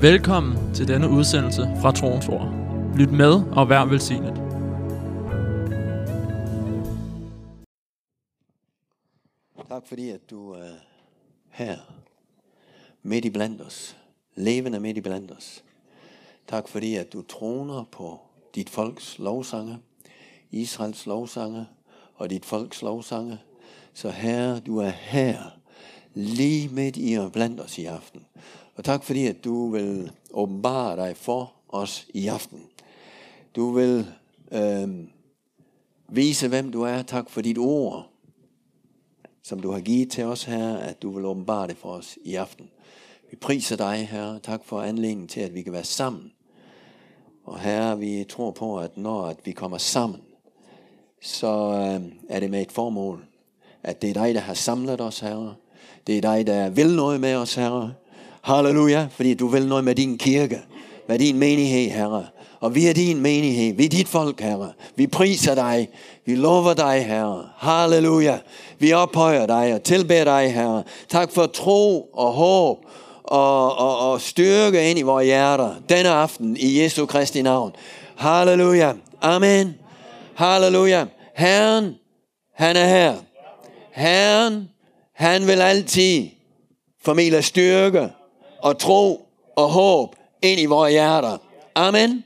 Velkommen til denne udsendelse fra Troens Ord. Lyt med og vær velsignet. Tak fordi, at du er her midt i blandt os. Levende midt i blandt os. Tak fordi, at du troner på dit folks lovsange, Israels lovsange og dit folks lovsange. Så herre, du er her, lige midt i og blandt os i aften. Og tak fordi, at du vil åbenbare dig for os i aften. Du vil øh, vise, hvem du er. Tak for dit ord, som du har givet til os her, at du vil åbenbare det for os i aften. Vi priser dig, Herre. Tak for anledningen til, at vi kan være sammen. Og Herre, vi tror på, at når at vi kommer sammen, så øh, er det med et formål. At det er dig, der har samlet os, Herre. Det er dig, der vil noget med os, Herre. Halleluja, fordi du vil noget med din kirke, med din menighed, Herre. Og vi er din menighed, vi er dit folk, Herre. Vi priser dig, vi lover dig, Herre. Halleluja. Vi ophøjer dig og tilbeder dig, Herre. Tak for tro og håb og, og, og styrke ind i vores hjerter denne aften i Jesu Kristi navn. Halleluja. Amen. Halleluja. Herren, han er her. Herren, han vil altid formidle styrke og tro og håb ind i vores hjerter. Amen.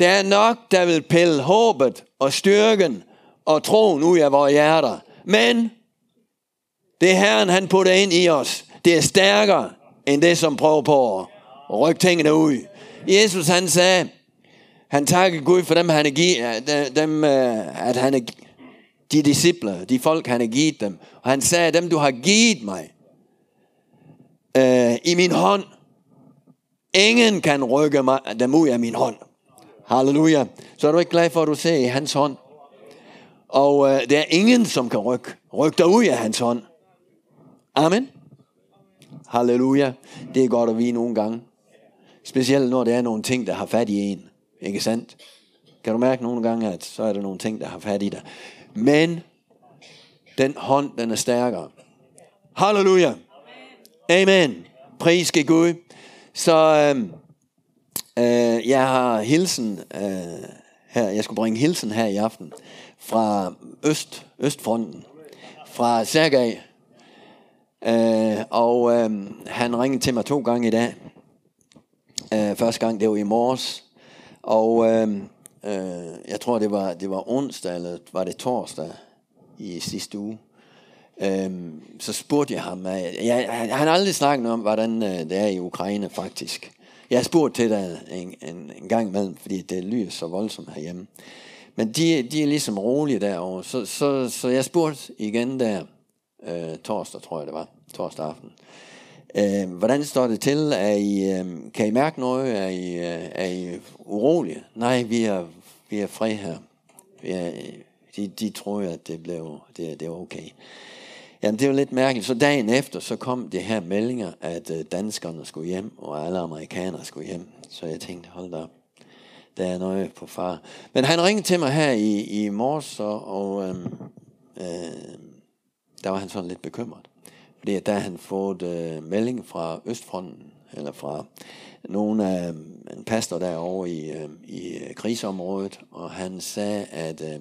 Der er nok, der vil pille håbet og styrken og troen ud af vores hjerter. Men det er Herren, han putter ind i os. Det er stærkere end det, som prøver på at rykke tingene ud. Jesus han sagde, han takkede Gud for dem, han er givet, dem, øh, at han er, de disciple, de folk, han har givet dem. Og han sagde, dem du har givet mig øh, i min hånd, ingen kan rykke mig, dem ud af min hånd. Halleluja. Så er du ikke glad for, at du ser i hans hånd. Og øh, der er ingen, som kan rykke, rykke dig ud af hans hånd. Amen. Halleluja. Det er godt at vide nogle gange. Specielt når det er nogle ting, der har fat i en. Ikke sandt? Kan du mærke nogle gange, at så er der nogle ting, der har fat i dig. Men den hånd, den er stærkere. Halleluja. Amen. Pris skal Gud. Så øh, øh, jeg har hilsen øh, her. Jeg skulle bringe hilsen her i aften fra Øst, Østfronten. Fra Sergej. Øh, og øh, han ringede til mig to gange i dag. Øh, første gang, det var i morges. Og øh, øh, jeg tror, det var, det var onsdag, eller var det torsdag i sidste uge. Øh, så spurgte jeg ham, jeg, jeg, han har aldrig snakket om, hvordan øh, det er i Ukraine faktisk. Jeg har spurgt til det en, en, en gang imellem, fordi det lyder så voldsomt herhjemme. Men de, de er ligesom rolige derovre. Så, så, så jeg spurgte igen der, øh, torsdag tror jeg det var, torsdag aften. Øh, hvordan står det til? Er I, øh, kan I mærke noget? Er I, øh, er I urolige? Nej, vi er, vi er fri her. Vi er, de, de tror at det blev det, det er okay. Jamen, det var lidt mærkeligt. Så dagen efter, så kom det her meldinger, at øh, danskerne skulle hjem, og alle amerikanere skulle hjem. Så jeg tænkte, hold da op. Der er noget på far. Men han ringede til mig her i, i morges, og, og øh, øh, der var han sådan lidt bekymret. Fordi der han fået øh, melding fra Østfronten, eller fra nogle af øh, en pastor derovre i, øh, i øh, krigsområdet, og han sagde, at øh,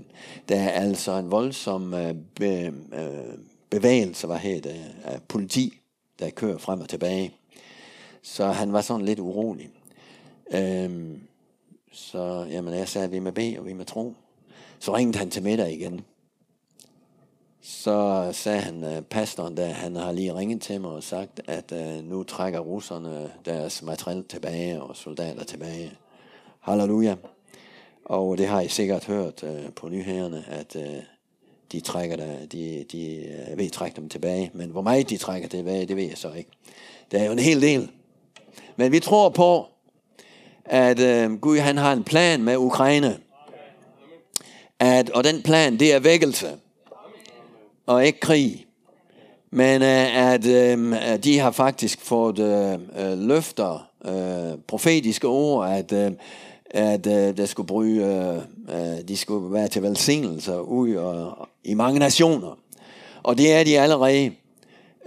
der er altså en voldsom øh, be, øh, bevægelse, var hedder det, af politi, der kører frem og tilbage. Så han var sådan lidt urolig. Øhm, så jamen, jeg sagde, at vi må bede, og vi må tro. Så ringede han til middag igen så sagde han, uh, pastoren der, han har lige ringet til mig og sagt, at uh, nu trækker russerne deres materiel tilbage og soldater tilbage. Halleluja. Og det har I sikkert hørt uh, på nyhederne, at uh, de trækker der, de, de øh, ved trække dem tilbage. Men hvor meget de trækker tilbage, det ved jeg så ikke. Det er jo en hel del. Men vi tror på, at øh, Gud han har en plan med Ukraine. At, og den plan, det er vækkelse og ikke krig. Men øh, at øh, de har faktisk fået øh, øh, løfter, øh, profetiske ord, at, øh, at øh, der skulle bryde, øh, øh, de skulle være til velsignelser ud og, i mange nationer. Og det er de allerede.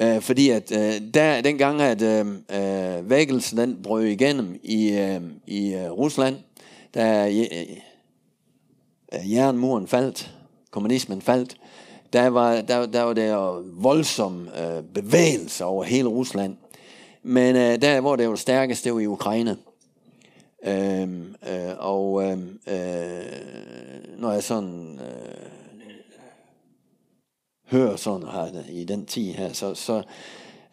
Øh, fordi at øh, der, dengang, at øh, øh vækkelsen den brød igennem i, øh, i øh, Rusland, da øh, øh, jernmuren faldt, kommunismen faldt, der var der, der, var der voldsom øh, bevægelse over hele Rusland. Men øh, der, hvor det var stærkest, det var i Ukraine. Øhm, øh, og øh, øh, når jeg sådan øh, hører sådan her i den tid her, så, så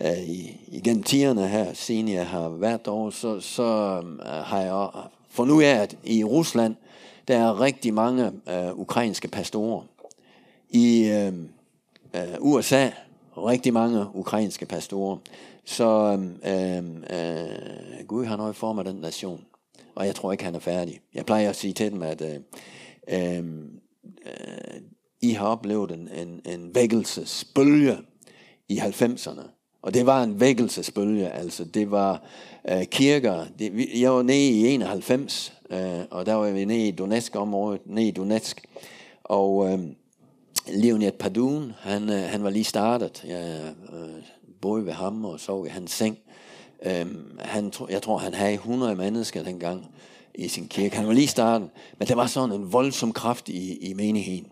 øh, igennem tiderne her, siden jeg har været derovre, så, så øh, har jeg for nu er at i Rusland, der er rigtig mange øh, ukrainske pastorer. I øh, øh, USA, rigtig mange ukrainske pastorer. Så øh, øh, øh, Gud har noget for mig den nation. Og jeg tror ikke, han er færdig. Jeg plejer at sige til dem, at øh, øh, øh, I har oplevet en, en, en vækkelsesbølge i 90'erne. Og det var en vækkelsesbølge, altså det var øh, kirker. Det, jeg var nede i 91, øh, og der var vi nede i Donetsk-området, nede i Donetsk. Og øh, Leonid Padun, han, øh, han var lige startet. Jeg øh, boede ved ham og sov i hans seng. Øhm, han, jeg tror, han havde 100 mennesker dengang i sin kirke. Han var lige starten, men der var sådan en voldsom kraft i, i menigheden.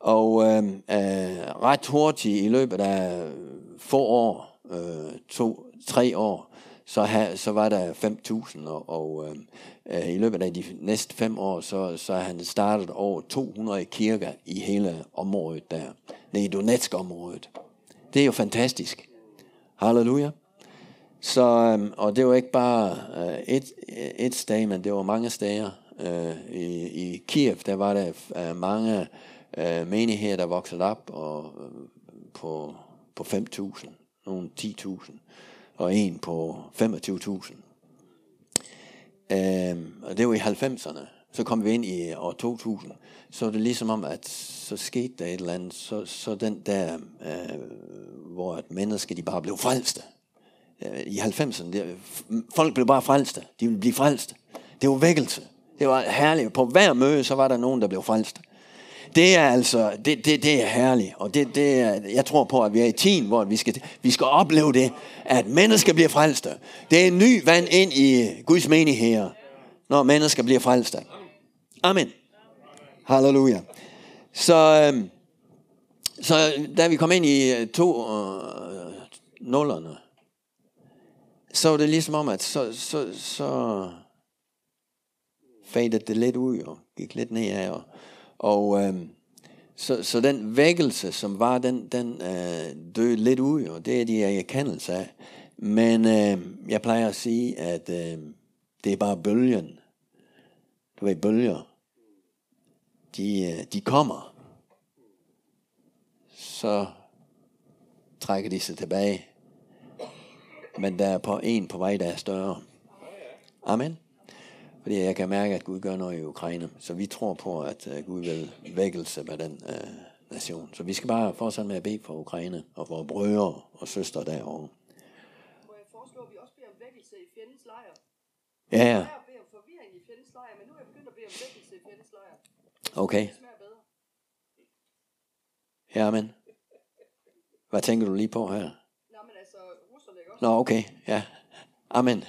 Og øhm, øh, ret hurtigt i løbet af få år, øh, to, tre år, så, ha, så var der 5.000, og, og øhm, øh, i løbet af de næste fem år, så, så han startet over 200 kirker i hele området der, nede i Donetsk-området. Det er jo fantastisk. Halleluja. Så, øhm, og det var ikke bare øh, et, øh, et sted, men det var mange steder. Øh, I, I Kiev, der var der mange menigheder, der voksede op og, på, på 5.000, nogle 10.000, og en på 25.000. Øh, og det var i 90'erne. Så kom vi ind i år 2000, så var det ligesom om, at så skete der et eller andet, så, så den der, øh, hvor at mennesker de bare blev frelste, Øh, i 90'erne. Folk blev bare frelste. De ville blive frelst. Det var vækkelse. Det var herligt. På hver møde, så var der nogen, der blev frelst. Det er altså, det, det, det er herligt. Og det, det er, jeg tror på, at vi er i tiden, hvor vi skal, vi skal opleve det, at mennesker bliver frelste. Det er en ny vand ind i Guds menighed, når mennesker bliver frelste. Amen. Halleluja. Så, øhm, så da vi kom ind i øh, to øh, nullerne, så var det ligesom om, at så, så, så faded det lidt ud og gik lidt ned af. Og, og øh, så, så den vækkelse, som var, den, den øh, døde lidt ud, og det er de erkendelse af. Men øh, jeg plejer at sige, at øh, det er bare bølgen. Du ved, bølger. De, øh, de kommer. Så trækker de sig tilbage men der er på en på vej, der er større. Amen. Fordi jeg kan mærke, at Gud gør noget i Ukraine. Så vi tror på, at uh, Gud vil vækkelse med den uh, nation. Så vi skal bare fortsætte med at bede for Ukraine og vores brødre og søstre derovre. Må jeg foreslå, at vi også beder om vækkelse i fjendens lejr? Ja, ja. Jeg beder om forvirring i fjendens lejr, men nu er jeg begyndt at bede om vækkelse i fjendens lejr. Okay. Ja, amen. Hvad tænker du lige på her? Nå, men altså, russerne ikke også? Nå, okay. Ja. Amen.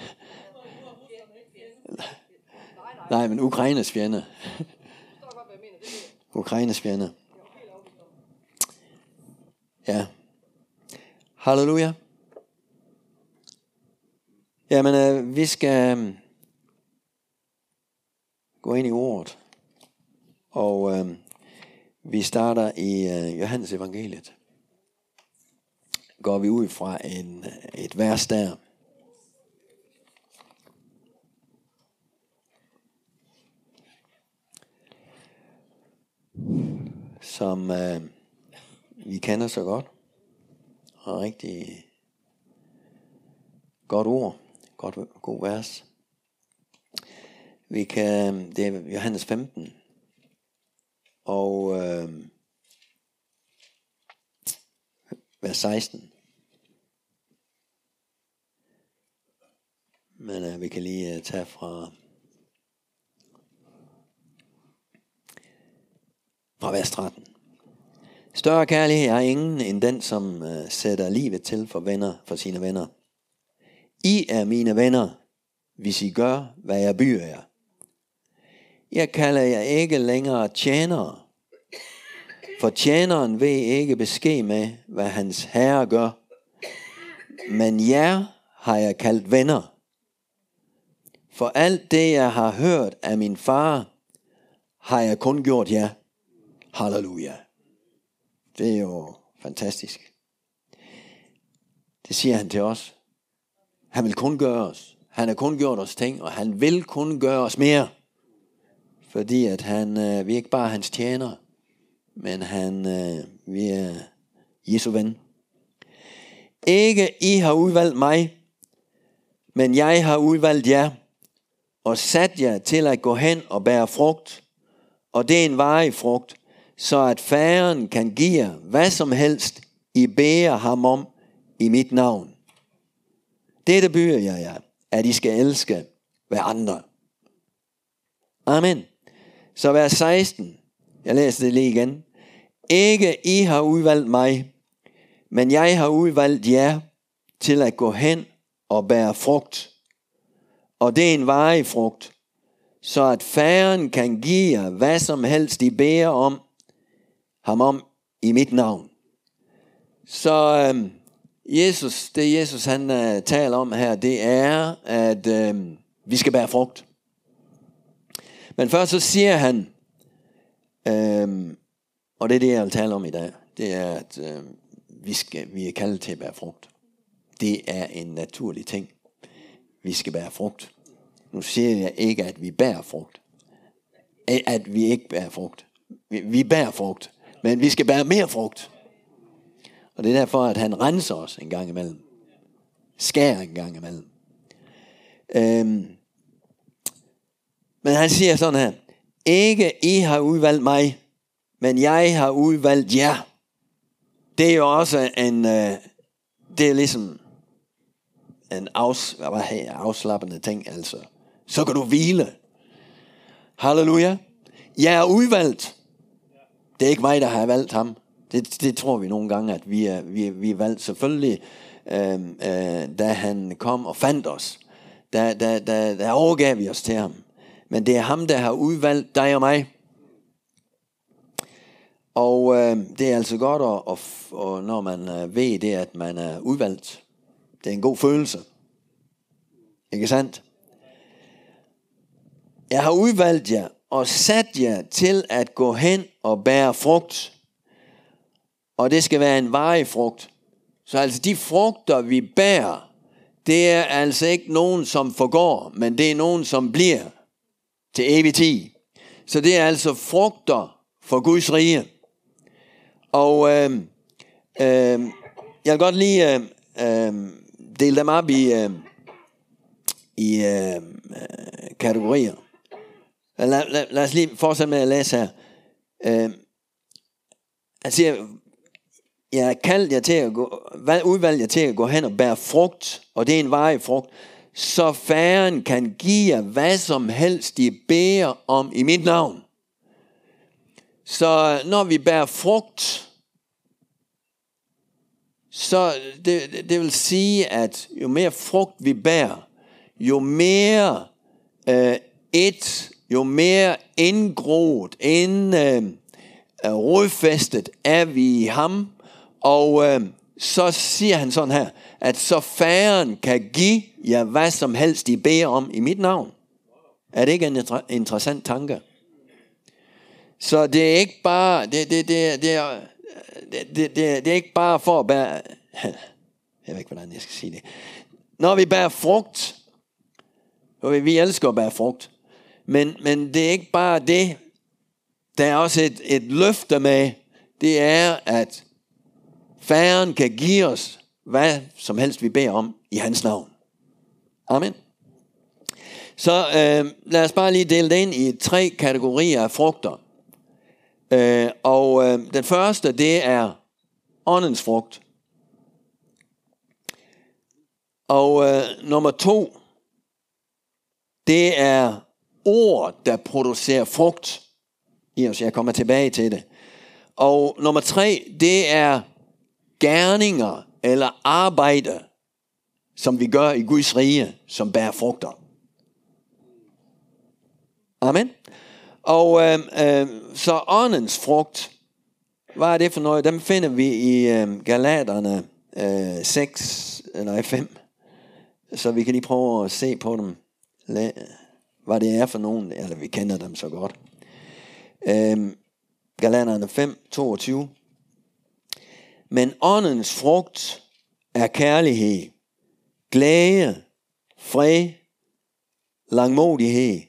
Nej, men Ukraines fjende. godt. Det. Ukraines fjende. Ja. Halleluja. Jamen, øh, vi skal øh, gå ind i ordet. Og øh, vi starter i øh, Johannes evangeliet. Går vi ud fra en, et vers der. Som øh, vi kender så godt. Og rigtig godt ord. Godt, god vers. Vi kan, det er Johannes 15. Og øh, vers 16. Men øh, vi kan lige øh, tage fra fra vers 13. Større kærlighed har ingen end den, som øh, sætter livet til for venner, for sine venner. I er mine venner, hvis I gør, hvad jeg byder jer. Jeg kalder jer ikke længere tjenere, for tjeneren ved ikke besked med, hvad hans herre gør. Men jer har jeg kaldt venner. For alt det, jeg har hørt af min far, har jeg kun gjort jer. Halleluja. Det er jo fantastisk. Det siger han til os. Han vil kun gøre os. Han har kun gjort os ting, og han vil kun gøre os mere. Fordi at han, øh, vi er ikke bare hans tjener, men han, øh, vi er Jesu ven. Ikke I har udvalgt mig, men jeg har udvalgt jer, og sat jer til at gå hen og bære frugt, og det er en varig frugt, så at færen kan give jer hvad som helst, I beder ham om i mit navn. Dette byder jeg jer, at I skal elske hver andre. Amen. Så vers 16. Jeg læser det lige igen. Ikke I har udvalgt mig, men jeg har udvalgt jer til at gå hen og bære frugt. Og det er en varig frugt, så at færen kan give jer hvad som helst de beder om ham om i mit navn. Så øhm, Jesus, det Jesus han øh, taler om her, det er, at øhm, vi skal bære frugt. Men først så siger han, øhm, og det er det, jeg vil tale om i dag, det er, at øhm, vi, skal, vi er kaldet til at bære frugt. Det er en naturlig ting. Vi skal bære frugt. Nu siger jeg ikke, at vi bærer frugt. At vi ikke bærer frugt. Vi, vi bærer frugt. Men vi skal bære mere frugt. Og det er derfor, at han renser os en gang imellem. Skærer en gang imellem. Øhm. Men han siger sådan her. Ikke I har udvalgt mig, men jeg har udvalgt jer. Det er jo også en, øh, det er ligesom en afs, hvad her, afslappende ting, altså. Så kan du hvile. Halleluja. Jeg er udvalgt. Det er ikke mig, der har valgt ham. Det, det tror vi nogle gange, at vi er, vi vi er valgt. Selvfølgelig, øh, øh, da han kom og fandt os, der, der, der, der overgav vi os til ham. Men det er ham, der har udvalgt dig og mig. Og øh, det er altså godt, at, at, at, når man øh, ved det, at man er udvalgt. Det er en god følelse. Ikke sandt? Jeg har udvalgt jer og sat jer til at gå hen og bære frugt. Og det skal være en varig frugt. Så altså de frugter, vi bærer, det er altså ikke nogen, som forgår, men det er nogen, som bliver til evig tid. Så det er altså frugter for Guds rige. Og øh, øh, jeg vil godt lige øh, øh, dele dem op i, øh, i øh, øh kategorier. Lad, lad, lad os lige fortsætte med at læse her. Øh, han siger, jeg er kaldt jer til at gå, udvalgt jer til at gå hen og bære frugt, og det er en varig frugt, så færen kan give jer hvad som helst, de beder om i mit navn. Så når vi bærer frugt, så det, det vil sige, at jo mere frugt vi bærer, jo mere øh, et, jo mere indgroet, ind, øh, øh rodfæstet er vi i ham, og øh, så siger han sådan her, at så færen kan give jer hvad som helst, I beder om i mit navn. Er det ikke en interessant tanke? Så det er ikke bare, det, det, det, det, er, det, det, det, er ikke bare for at bære, jeg ved ikke, hvordan jeg skal sige det. Når vi bærer frugt, og vi elsker at bære frugt, men, men det er ikke bare det. Der er også et, et løfte med, det er, at færen kan give os hvad som helst vi beder om i hans navn. Amen. Så øh, lad os bare lige dele det ind i tre kategorier af frugter. Øh, og øh, den første, det er åndens frugt. Og øh, nummer to, det er ord, der producerer frugt i os. Jeg kommer tilbage til det. Og nummer tre, det er gerninger eller arbejde, som vi gør i Guds rige, som bærer frugter. Amen. Og øh, øh, så åndens frugt, hvad er det for noget? Dem finder vi i øh, Galaterne øh, 6, eller 5. Så vi kan lige prøve at se på dem, hvad det er for nogen, eller vi kender dem så godt. Øh, Galaterne 5, 22. Men åndens frugt er kærlighed, glæde, fred, langmodighed,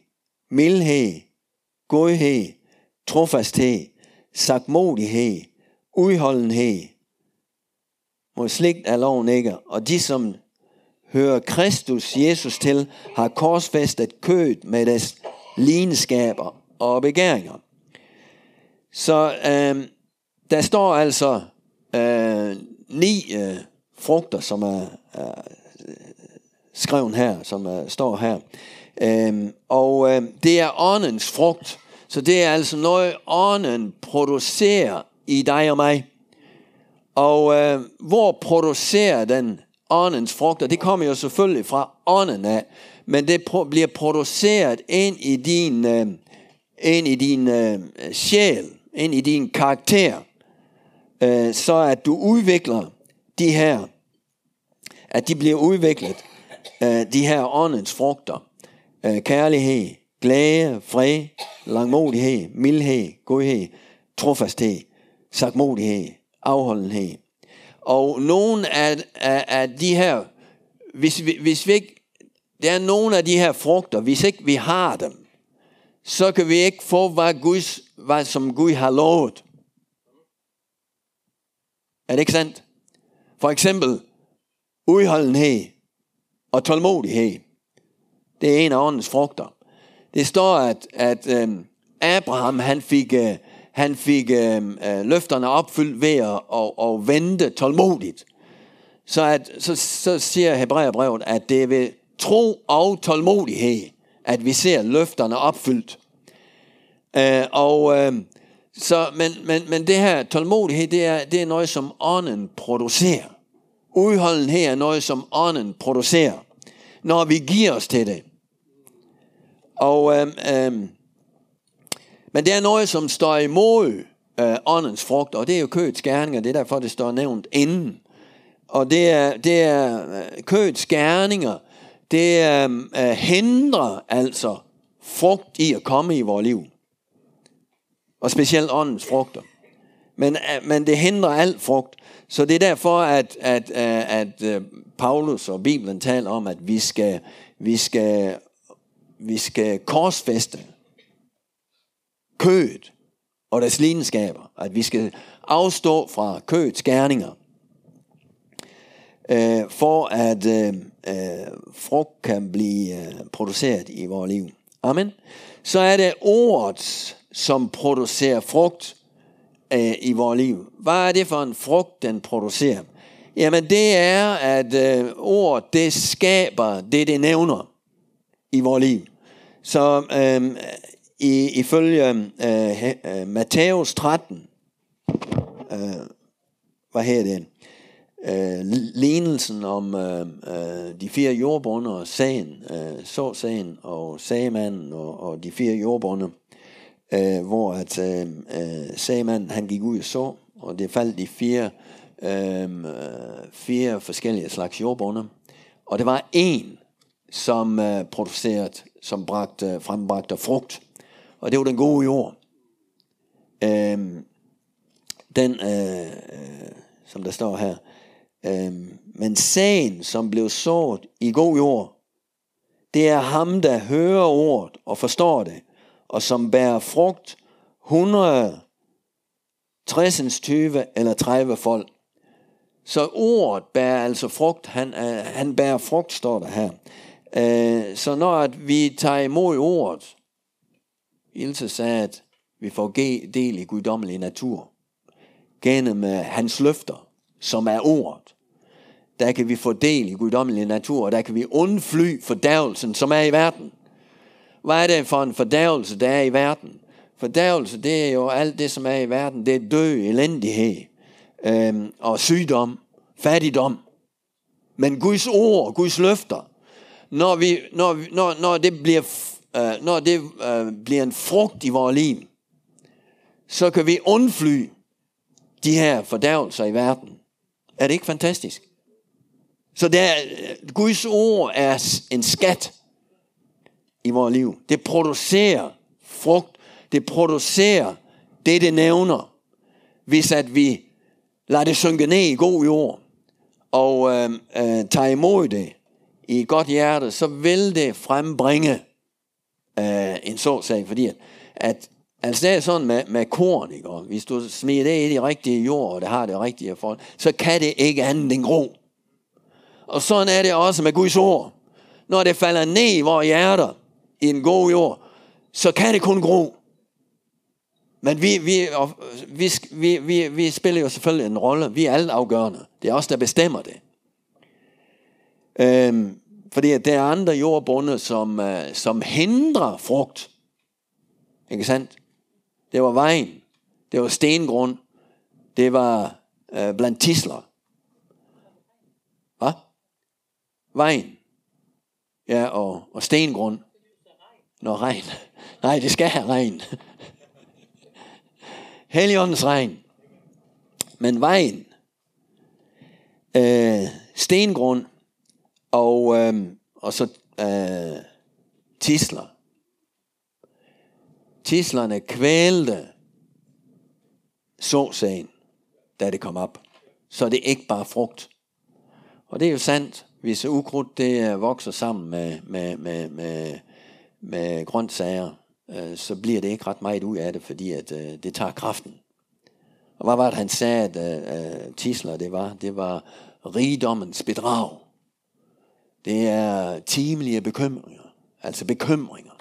mildhed, godhed, trofasthed, sagmodighed, udholdenhed. Mod slægt er loven ikke, og de som hører Kristus Jesus til, har korsfæstet kødet med deres lidenskaber og begæringer. Så øh, der står altså øh, ni øh, frugter, som er, er skrevet her, som er, står her. Øhm, og øhm, det er åndens frugt. Så det er altså noget, ånden producerer i dig og mig. Og øh, hvor producerer den åndens frugter? Det kommer jo selvfølgelig fra ånden af. Men det pro- bliver produceret ind i din, øh, ind i din øh, sjæl, ind i din karakter. Øh, så at du udvikler de her, at de bliver udviklet, øh, de her åndens frugter Øh, kærlighed, glæde, fred, langmodighed, mildhed, godhed, trofasthed, sagmodighed, afholdenhed. Og nogle af, af, af de her, hvis vi, hvis vi ikke, der er nogle af de her frugter, hvis ikke vi har dem, så kan vi ikke få, hvad, Guds, hvad som Gud har lovet. Er det ikke sandt? For eksempel udholdenhed og tålmodighed. Det er en af åndens frugter. Det står, at, at øhm, Abraham han fik, øh, han fik øhm, øh, løfterne opfyldt ved at og, og vente tålmodigt. Så, at, så, så siger Hebræerbrevet, at det er ved tro og tålmodighed, at vi ser løfterne opfyldt. Øh, og, øh, så, men, men, men det her tålmodighed, det er, det er noget, som ånden producerer. Udholdenhed er noget, som ånden producerer, når vi giver os til det. Og, øhm, øhm, men det er noget, som står imod øh, åndens frugt, og det er jo kødets gerninger, det er derfor, det står nævnt inden. Og det er, det er øh, kødets gerninger, det er, øh, hindrer altså frugt i at komme i vores liv. Og specielt åndens frugter. Men, øh, men det hindrer alt frugt. Så det er derfor, at, at, øh, at, at Paulus og Bibelen taler om, at vi skal, vi skal vi skal korsfeste kødet og deres lidenskaber. At vi skal afstå fra kødets gerninger. Øh, for at øh, øh, frugt kan blive øh, produceret i vores liv. Amen. Så er det ordet, som producerer frugt øh, i vores liv. Hvad er det for en frugt, den producerer? Jamen det er, at øh, ordet, det skaber det, det nævner i vores liv. Så øh, i, ifølge øh, øh, Matthæus 13, øh, hvad her det? Øh, lignelsen om øh, øh, de fire jordbunder og sagen, øh, så sagen og sagemanden og, og de fire jordbunder, øh, hvor at øh, øh, sagemanden han gik ud og så, og det faldt de fire, øh, øh fire forskellige slags jordbunder, og det var en, som øh, produceret, som bragte, øh, frembragte frugt. Og det var den gode jord. Øhm, den, øh, øh, som der står her. Øhm, men sagen, som blev sået i god jord, det er ham, der hører ordet og forstår det, og som bærer frugt 100, 60, 20 eller 30 folk. Så ordet bærer altså frugt, han, øh, han bærer frugt, står der her. Øh, så når at vi tager imod ordet, Ilse sagde, at vi får del i guddommelig natur, gennem hans løfter, som er ordet, der kan vi få del i guddommelig natur, og der kan vi undfly fordærvelsen, som er i verden. Hvad er det for en fordærvelse, der er i verden? Fordærvelse, det er jo alt det, som er i verden. Det er død, elendighed øhm, og sygdom, fattigdom. Men Guds ord, Guds løfter, når, vi, når, når, når det, bliver, f- øh, når det øh, bliver en frugt i vores liv, så kan vi undfly de her fordærvelser i verden. Er det ikke fantastisk? Så der, øh, Guds ord er en skat i vores liv. Det producerer frugt. Det producerer det, det nævner. Hvis at vi lader det synke ned i god jord, og øh, øh, tager imod det i et godt hjerte, så vil det frembringe øh, en såsag, fordi at, at altså det er sådan med, med korn, ikke? Og hvis du smider det i de rigtige jord, og det har det rigtige forhold, så kan det ikke andet end gro. Og sådan er det også med Guds ord. Når det falder ned i vores hjerter, i en god jord, så kan det kun gro. Men vi, vi, og vi, vi, vi, vi spiller jo selvfølgelig en rolle. Vi er alle afgørende. Det er os, der bestemmer det. Øhm, fordi at der er andre jordbunde, som, øh, som hindrer frugt. Ikke sandt? Det var vejen. Det var stengrund. Det var øh, blandt tisler. Hvad? Vejen. Ja, og, og stengrund. Nå, regn. Nej, det skal have regn. Helligåndens regn. Men vejen, øh, stengrund og, øh, og så øh, tisler. Tislerne kvælte såsagen, da det kom op. Så det er ikke bare frugt. Og det er jo sandt, hvis ukrudt det øh, vokser sammen med, med, med, med, med grøntsager, øh, så bliver det ikke ret meget ud af det, fordi at, øh, det tager kraften. Og hvad var det, han sagde, at øh, øh tisler det var? Det var rigdommens bedrag. Det er timelige bekymringer, altså bekymringer.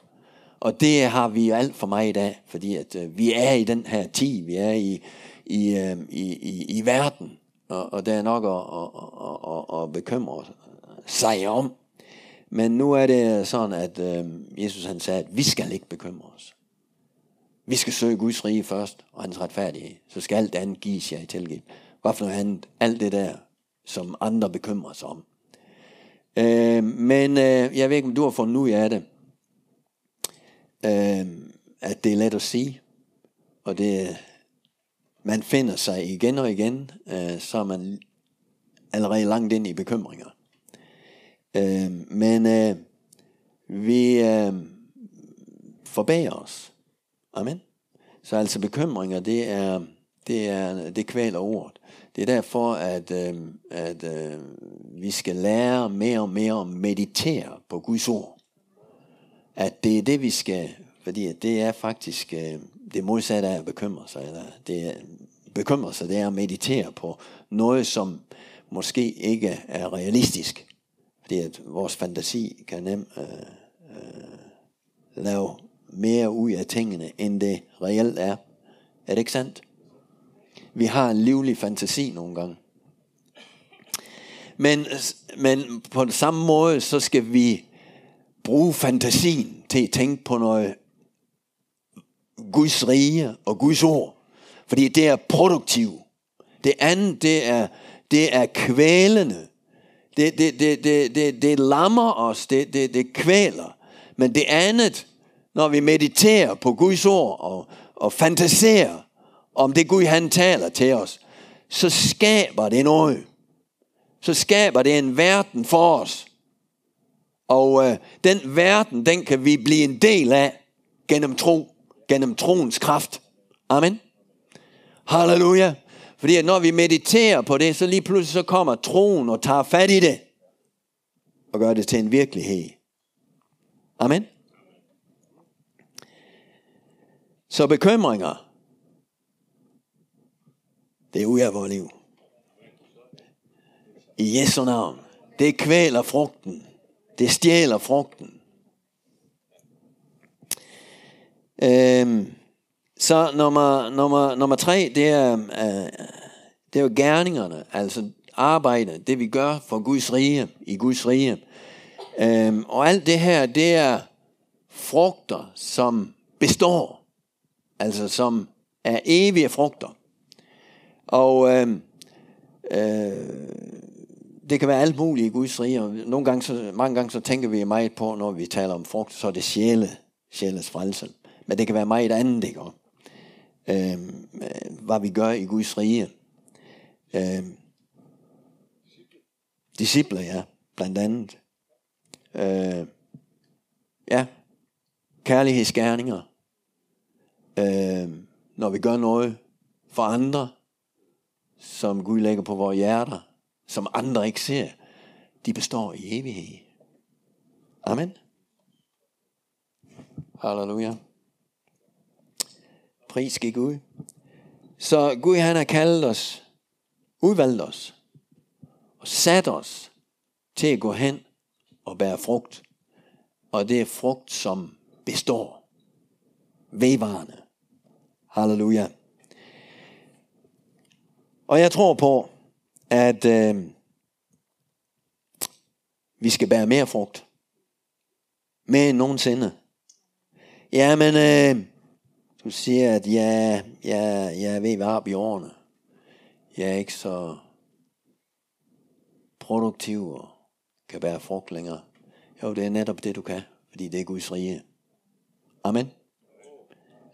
Og det har vi alt for meget af, fordi at øh, vi er i den her tid, vi er i, i, øh, i, i, i verden, og, og der er nok at, at, at, at, at bekymre sig om. Men nu er det sådan, at øh, Jesus han sagde, at vi skal ikke bekymre os. Vi skal søge Guds rige først, og hans retfærdighed. Så skal alt andet gives jer i tilgivet. Hvad for noget andet? Alt det der, som andre bekymrer sig om. Øh, men øh, jeg ved ikke, om du har fundet ud af det. Øh, at det er let at sige. Og det, man finder sig igen og igen, øh, så er man allerede langt ind i bekymringer. Øh, men øh, vi øh, forbager os. Amen. Så altså bekymringer, det er, det er, det kvæler ordet. Det er derfor, at, øh, at øh, vi skal lære mere og mere at meditere på Guds ord. At det er det, vi skal, fordi at det er faktisk øh, det modsatte af at bekymre sig. Eller det er, bekymre sig, det er at meditere på noget, som måske ikke er realistisk. Fordi at vores fantasi kan nemt øh, øh, lave mere ud af tingene, end det reelt er. Er det ikke sandt? Vi har en livlig fantasi nogle gange. Men, men på den samme måde, så skal vi bruge fantasien til at tænke på noget Guds rige og Guds ord. Fordi det er produktivt. Det andet, det er, det er kvælende. Det, det, det, det, det, det lammer os, det, det, det kvæler. Men det andet, når vi mediterer på Guds ord og, og fantaserer om det Gud han taler til os, så skaber det noget. Så skaber det en verden for os. Og øh, den verden, den kan vi blive en del af gennem tro, gennem troens kraft. Amen. Halleluja. Fordi at når vi mediterer på det, så lige pludselig så kommer troen og tager fat i det. Og gør det til en virkelighed. Amen. Så bekymringer, det er ud af vores liv. I Jesu navn. Det kvæler frugten. Det stjæler frugten. Øhm, så nummer, nummer, nummer tre, det er, øh, det er jo gerningerne, altså arbejde, det vi gør for Guds rige, i Guds rige. Øhm, og alt det her, det er frugter, som består. altså som er evige frugter. Og øh, øh, det kan være alt muligt i Guds rige, og nogle gange så, mange gange så tænker vi meget på, når vi taler om frugt, så er det sjæle, sjæles frelse. Men det kan være meget andet, ikke? Øhm, øh, hvad vi gør i Guds rige. Øh, disciple, ja, blandt andet. Øh, ja, kærlighedsgerninger. Øh, når vi gør noget for andre, som Gud lægger på vores hjerter, som andre ikke ser, de består i evighed. Amen. Halleluja. Pris gik Gud. Så Gud han har kaldt os, udvalgt os, og sat os til at gå hen og bære frugt. Og det er frugt, som består. Vedvarende. Halleluja. Og jeg tror på, at øh, vi skal bære mere frugt. Mere end nogensinde. Ja, men øh, du siger, at ja, ja, jeg er ved at være op i årene. Jeg er ikke så produktiv og kan bære frugt længere. Jo, det er netop det, du kan, fordi det er Guds rige. Amen.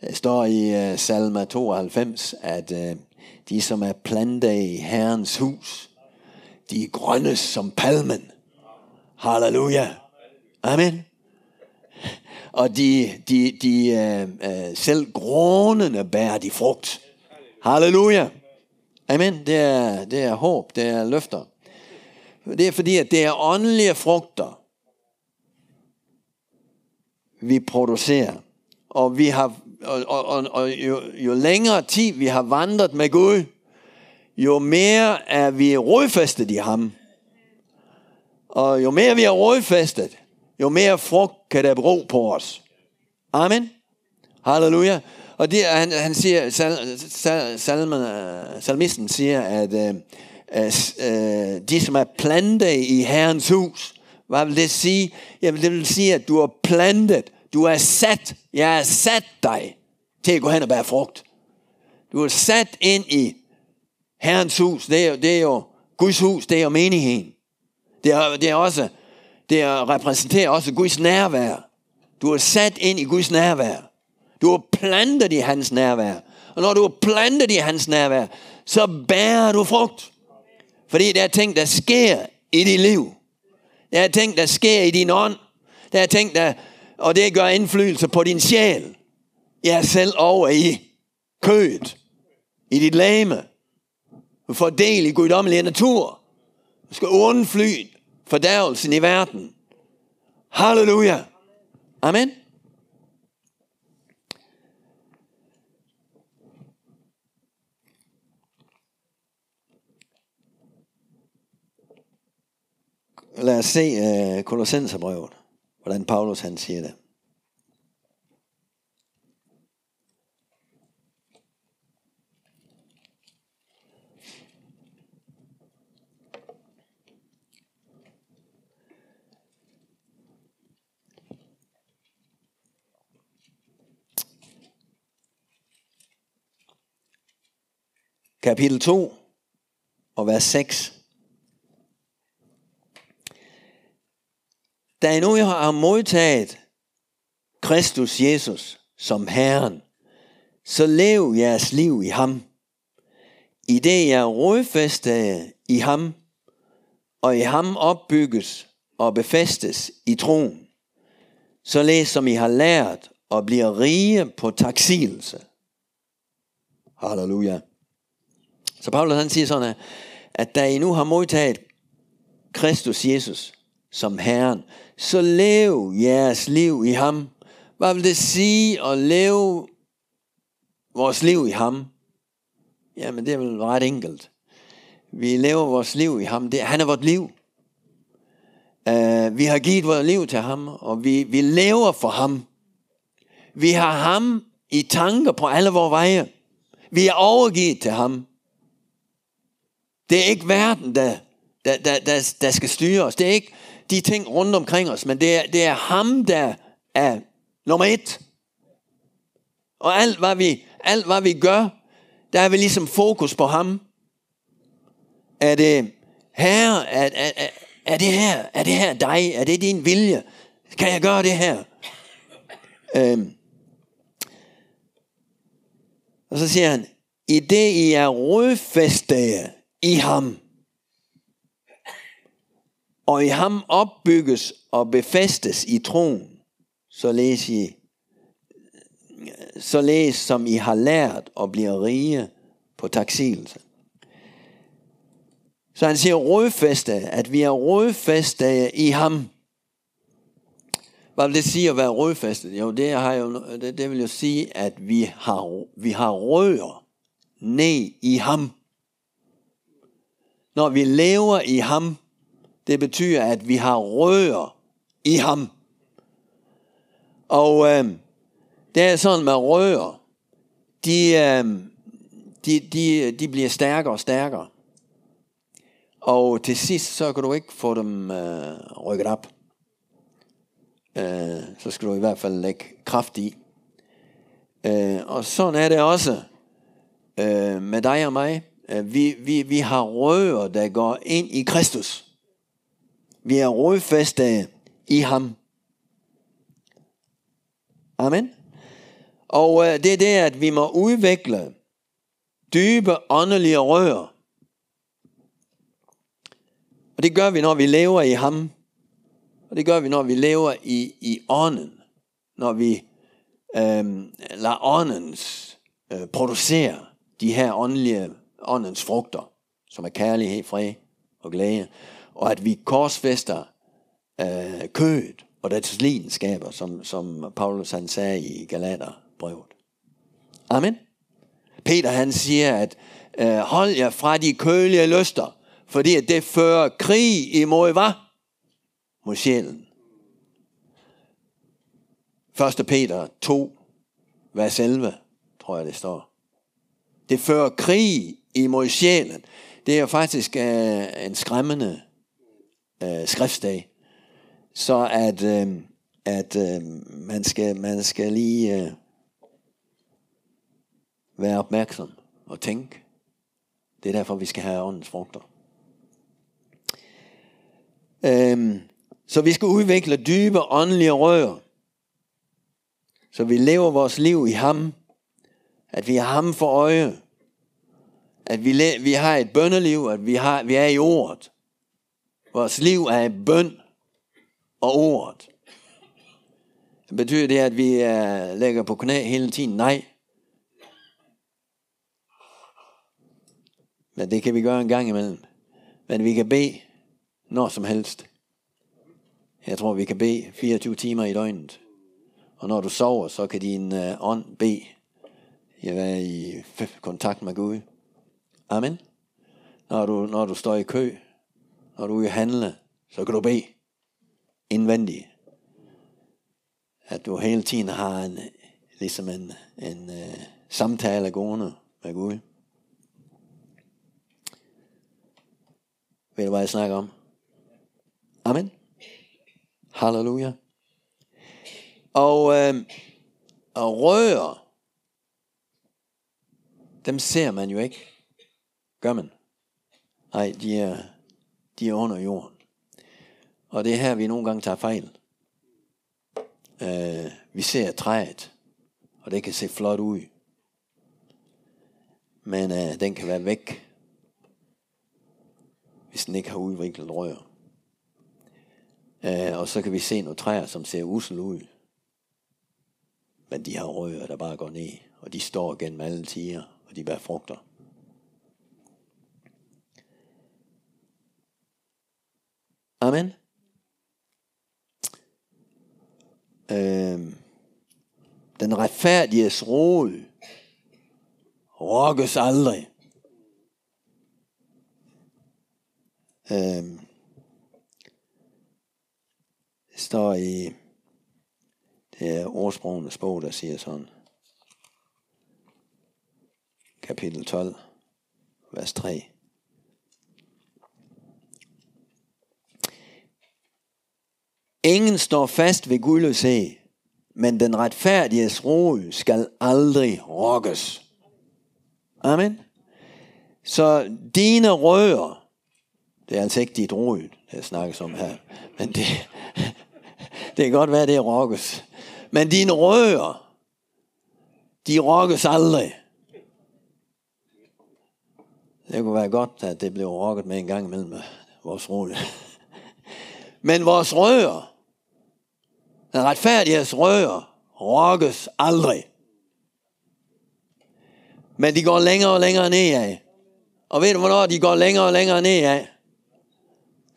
Det står i uh, salme 92, at uh, de, som er plantet i Herrens hus, de er grønne som palmen. Halleluja. Amen. Og de, de, de uh, uh, selv grånende bærer de frugt. Halleluja. Amen. Det er, det er håb, det er løfter. Det er fordi, at det er åndelige frugter, vi producerer. Og vi har og, og, og, og jo, jo længere tid vi har vandret med Gud, jo mere er vi rodfæstet i ham. Og jo mere vi er rodfæstet, jo mere frugt kan der bero på os. Amen. Halleluja. Og det, han, han siger, sal, sal, salmen, salmisten siger, at øh, øh, de, som er plantet i Herrens hus, hvad vil det sige? Jamen, det vil sige, at du er plantet du er sat, jeg er sat dig til at gå hen og bære frugt. Du er sat ind i Herrens hus. Det er, jo, det er jo Guds hus, det er jo menigheden. Det er, det er også, det er, repræsenterer også Guds nærvær. Du er sat ind i Guds nærvær. Du er plantet i hans nærvær. Og når du er plantet i hans nærvær, så bærer du frugt. Fordi der er ting, der sker i dit liv. Der er ting, der sker i din ånd. Der er ting, der, og det gør indflydelse på din sjæl. Ja, selv over i kødet, i dit lame. Du får del i guddommelig natur. Du skal undfly fordærvelsen i verden. Halleluja. Amen. Lad os se uh, Kolossenserbrevet hvordan Paulus han siger det. Kapitel 2 og vers 6. Da I nu har modtaget Kristus Jesus som Herren, så lev jeres liv i ham. I det jeg rodfæstet i ham, og i ham opbygges og befæstes i troen, således som I har lært og bliver rige på taksigelse. Halleluja. Så Paulus han siger sådan, at da I nu har modtaget Kristus Jesus som Herren, så lev jeres liv i ham. Hvad vil det sige at leve vores liv i ham? Jamen det er vel ret enkelt. Vi lever vores liv i ham. Det, han er vores liv. Uh, vi har givet vores liv til ham, og vi, vi lever for ham. Vi har ham i tanker på alle vores veje. Vi er overgivet til ham. Det er ikke verden, der, der, der, der, der skal styre os. Det er ikke de ting rundt omkring os, men det er, det er ham, der er nummer et. Og alt hvad vi, alt hvad vi gør, der er vi ligesom fokus på ham. Er det, herre, er, er, er, er det her, er det her dig? Er det din vilje? Kan jeg gøre det her? Øhm. Og så siger han, i det I er rodfæstede i ham, og i ham opbygges og befæstes i troen, så I, så som I har lært og bliver rige på taksigelse. Så han siger rodfæste, at vi er rodfæste i ham. Hvad vil det sige at være rodfæstet? Jo, det, har jo, det, det vil jo sige, at vi har, vi har rødder ned i ham. Når vi lever i ham, det betyder, at vi har rødder i ham. Og øh, det er sådan med rødder, de, øh, de, de, de bliver stærkere og stærkere. Og til sidst, så kan du ikke få dem øh, rykket op. Øh, så skal du i hvert fald lægge kraft i. Øh, og sådan er det også øh, med dig og mig. Øh, vi, vi, vi har rødder, der går ind i Kristus. Vi er rodfæstet i ham. Amen. Og øh, det er det, at vi må udvikle dybe åndelige rør. Og det gør vi, når vi lever i ham. Og det gør vi, når vi lever i, i ånden. Når vi øh, lader åndens øh, producere de her åndelige, åndens frugter, som er kærlighed, fred og glæde. Og at vi korsfester øh, kødet og dets lidenskaber, som, som Paulus han sagde i Galaterbrevet. Amen. Peter han siger, at øh, hold jer fra de kølige lyster, fordi at det fører krig imod hvad? Mod sjælen. 1. Peter 2, vers 11, tror jeg det står. Det fører krig imod sjælen. Det er jo faktisk øh, en skræmmende øh, skriftsdag. Så at, øh, at øh, man, skal, man skal lige øh, være opmærksom og tænke. Det er derfor, vi skal have åndens frugter. Um, så vi skal udvikle dybe åndelige rør. Så vi lever vores liv i ham. At vi har ham for øje. At vi, vi har et bønneliv, at vi, har, vi er i ordet. Vores liv er i bøn og ordet. Det betyder det, at vi uh, lægger på knæ hele tiden? Nej. Men det kan vi gøre en gang imellem. Men vi kan bede når som helst. Jeg tror, vi kan bede 24 timer i døgnet. Og når du sover, så kan din uh, ånd bede. Jeg er i kontakt med Gud. Amen. Når du, når du står i kø, når du er handle, så kan du bede indvendigt. At du hele tiden har en, ligesom en, en uh, samtale gående med Gud. Ved du, hvad jeg snakker om? Amen. Halleluja. Og, øh, og rører, dem ser man jo ikke. Gør man? Nej, de er, de er under jorden. Og det er her, vi nogle gange tager fejl. Øh, vi ser træet, og det kan se flot ud. Men øh, den kan være væk, hvis den ikke har udviklet rør. Øh, og så kan vi se nogle træer, som ser usel ud. Men de har rør, der bare går ned, og de står gennem alle tider, og de bærer frugter. Amen. Øh, den retfærdiges rod rokkes aldrig. Øh, det står i det er ordsprogenes bog, der siger sådan. Kapitel 12, vers 3. Ingen står fast ved gudløshed, Men den retfærdiges rod skal aldrig rokkes. Amen. Så dine rødder, det er altså ikke dit rod, det snakkes om her, men det, det kan godt være, det er rokkes. Men dine rødder, de rokkes aldrig. Det kunne være godt, at det blev rokket med en gang imellem vores rod. Men vores rødder, den retfærdigheds rødder, rokkes aldrig. Men de går længere og længere nedad. Og ved du, hvornår de går længere og længere nedad?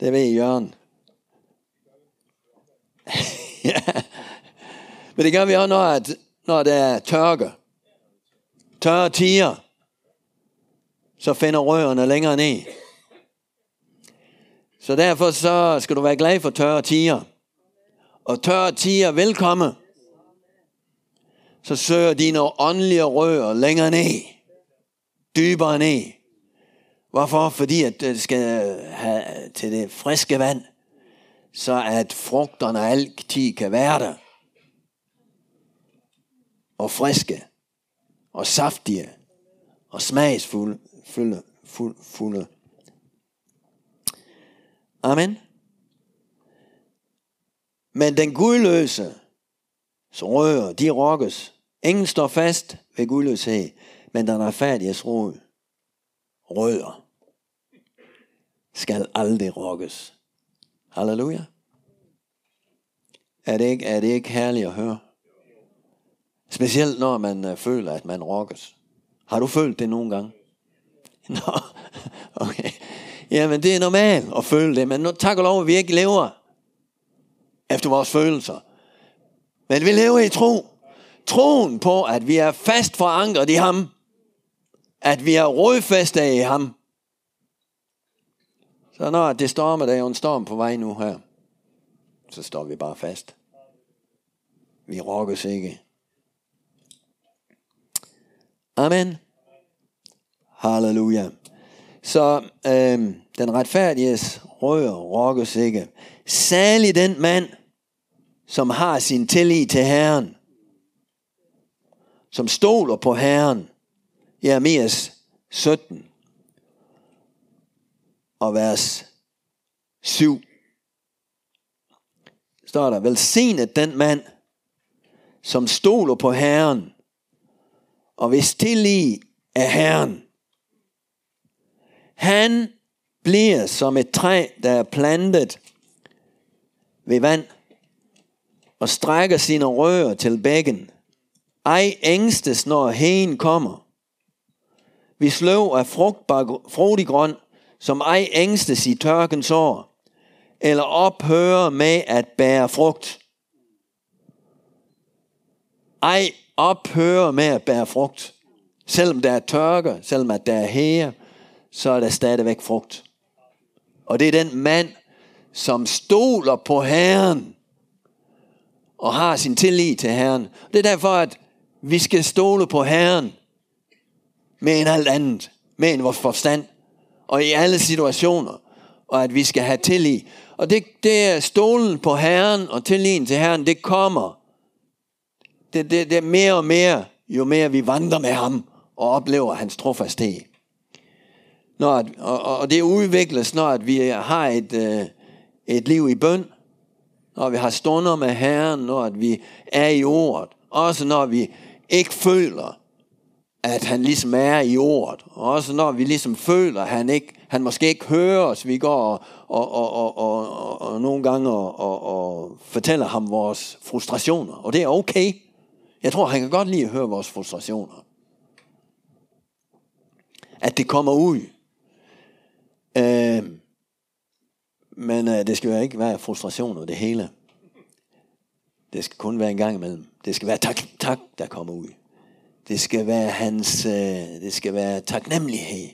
Det ved Jørgen. ja. Men det gør vi også, når, at, når der er tørke. Tørre tiger. Så finder rørene længere ned. Så derfor så skal du være glad for tørre tiger. Og tørre tiger velkommen. Så søger dine åndelige rører længere ned. Dybere ned. Hvorfor? Fordi at det skal øh, have til det friske vand, så at frugterne altid kan være der. Og friske. Og saftige. Og smagsfulde. Fulde, fulde. Amen. Men den gudløse, så rører, de rokkes. Ingen står fast ved gudløshed, men den retfærdiges rod, rødder, skal aldrig rokkes. Halleluja. Er det ikke, er det ikke herligt at høre? Specielt når man øh, føler, at man rokkes. Har du følt det nogle gange? Nå, okay. Jamen, det er normalt at føle det, men nu, tak og lov, at vi ikke lever efter vores følelser. Men vi lever i tro. Troen på, at vi er fast forankret i ham. At vi er rodfæstet i ham. Så når det stormer, der er jo en storm på vej nu her, så står vi bare fast. Vi rokkes ikke. Amen. Halleluja. Så øh, den retfærdiges rører rokkes ikke. Særlig den mand, som har sin tillid til Herren. Som stoler på Herren. Jeremias 17 og vers 7. Står der, velsignet den mand, som stoler på Herren, og hvis tillid er Herren. Han bliver som et træ, der er plantet ved vand, og strækker sine rører til bækken. Ej ængstes, når hen kommer. Vi sløv af frugtbar, frodig grøn, som ej ængstes i tørkens år, eller ophører med at bære frugt. Ej ophører med at bære frugt. Selvom der er tørke, selvom at der er hære, så er der stadigvæk frugt. Og det er den mand, som stoler på Herren, og har sin tillid til Herren. Det er derfor, at vi skal stole på Herren, med en alt andet, med en vores forstand, og i alle situationer, og at vi skal have tillid. Og det, det er stolen på Herren og tilliden til Herren, det kommer. Det, det, det er mere og mere, jo mere vi vandrer med ham og oplever hans trofasthed. Når, og, og det udvikles, når at vi har et, øh, et liv i bøn, når vi har stunder med Herren, når at vi er i ordet, også når vi ikke føler, at han ligesom er i ordet. Også når vi ligesom føler, at han, ikke, han måske ikke hører os. Vi går og, og, og, og, og, og, og nogle gange og, og, og fortæller ham vores frustrationer. Og det er okay. Jeg tror, han kan godt lide at høre vores frustrationer. At det kommer ud. Øh, men øh, det skal jo ikke være frustration over det hele. Det skal kun være en gang imellem. Det skal være tak, tak der kommer ud. Det skal være hans, øh, det skal være taknemmelighed.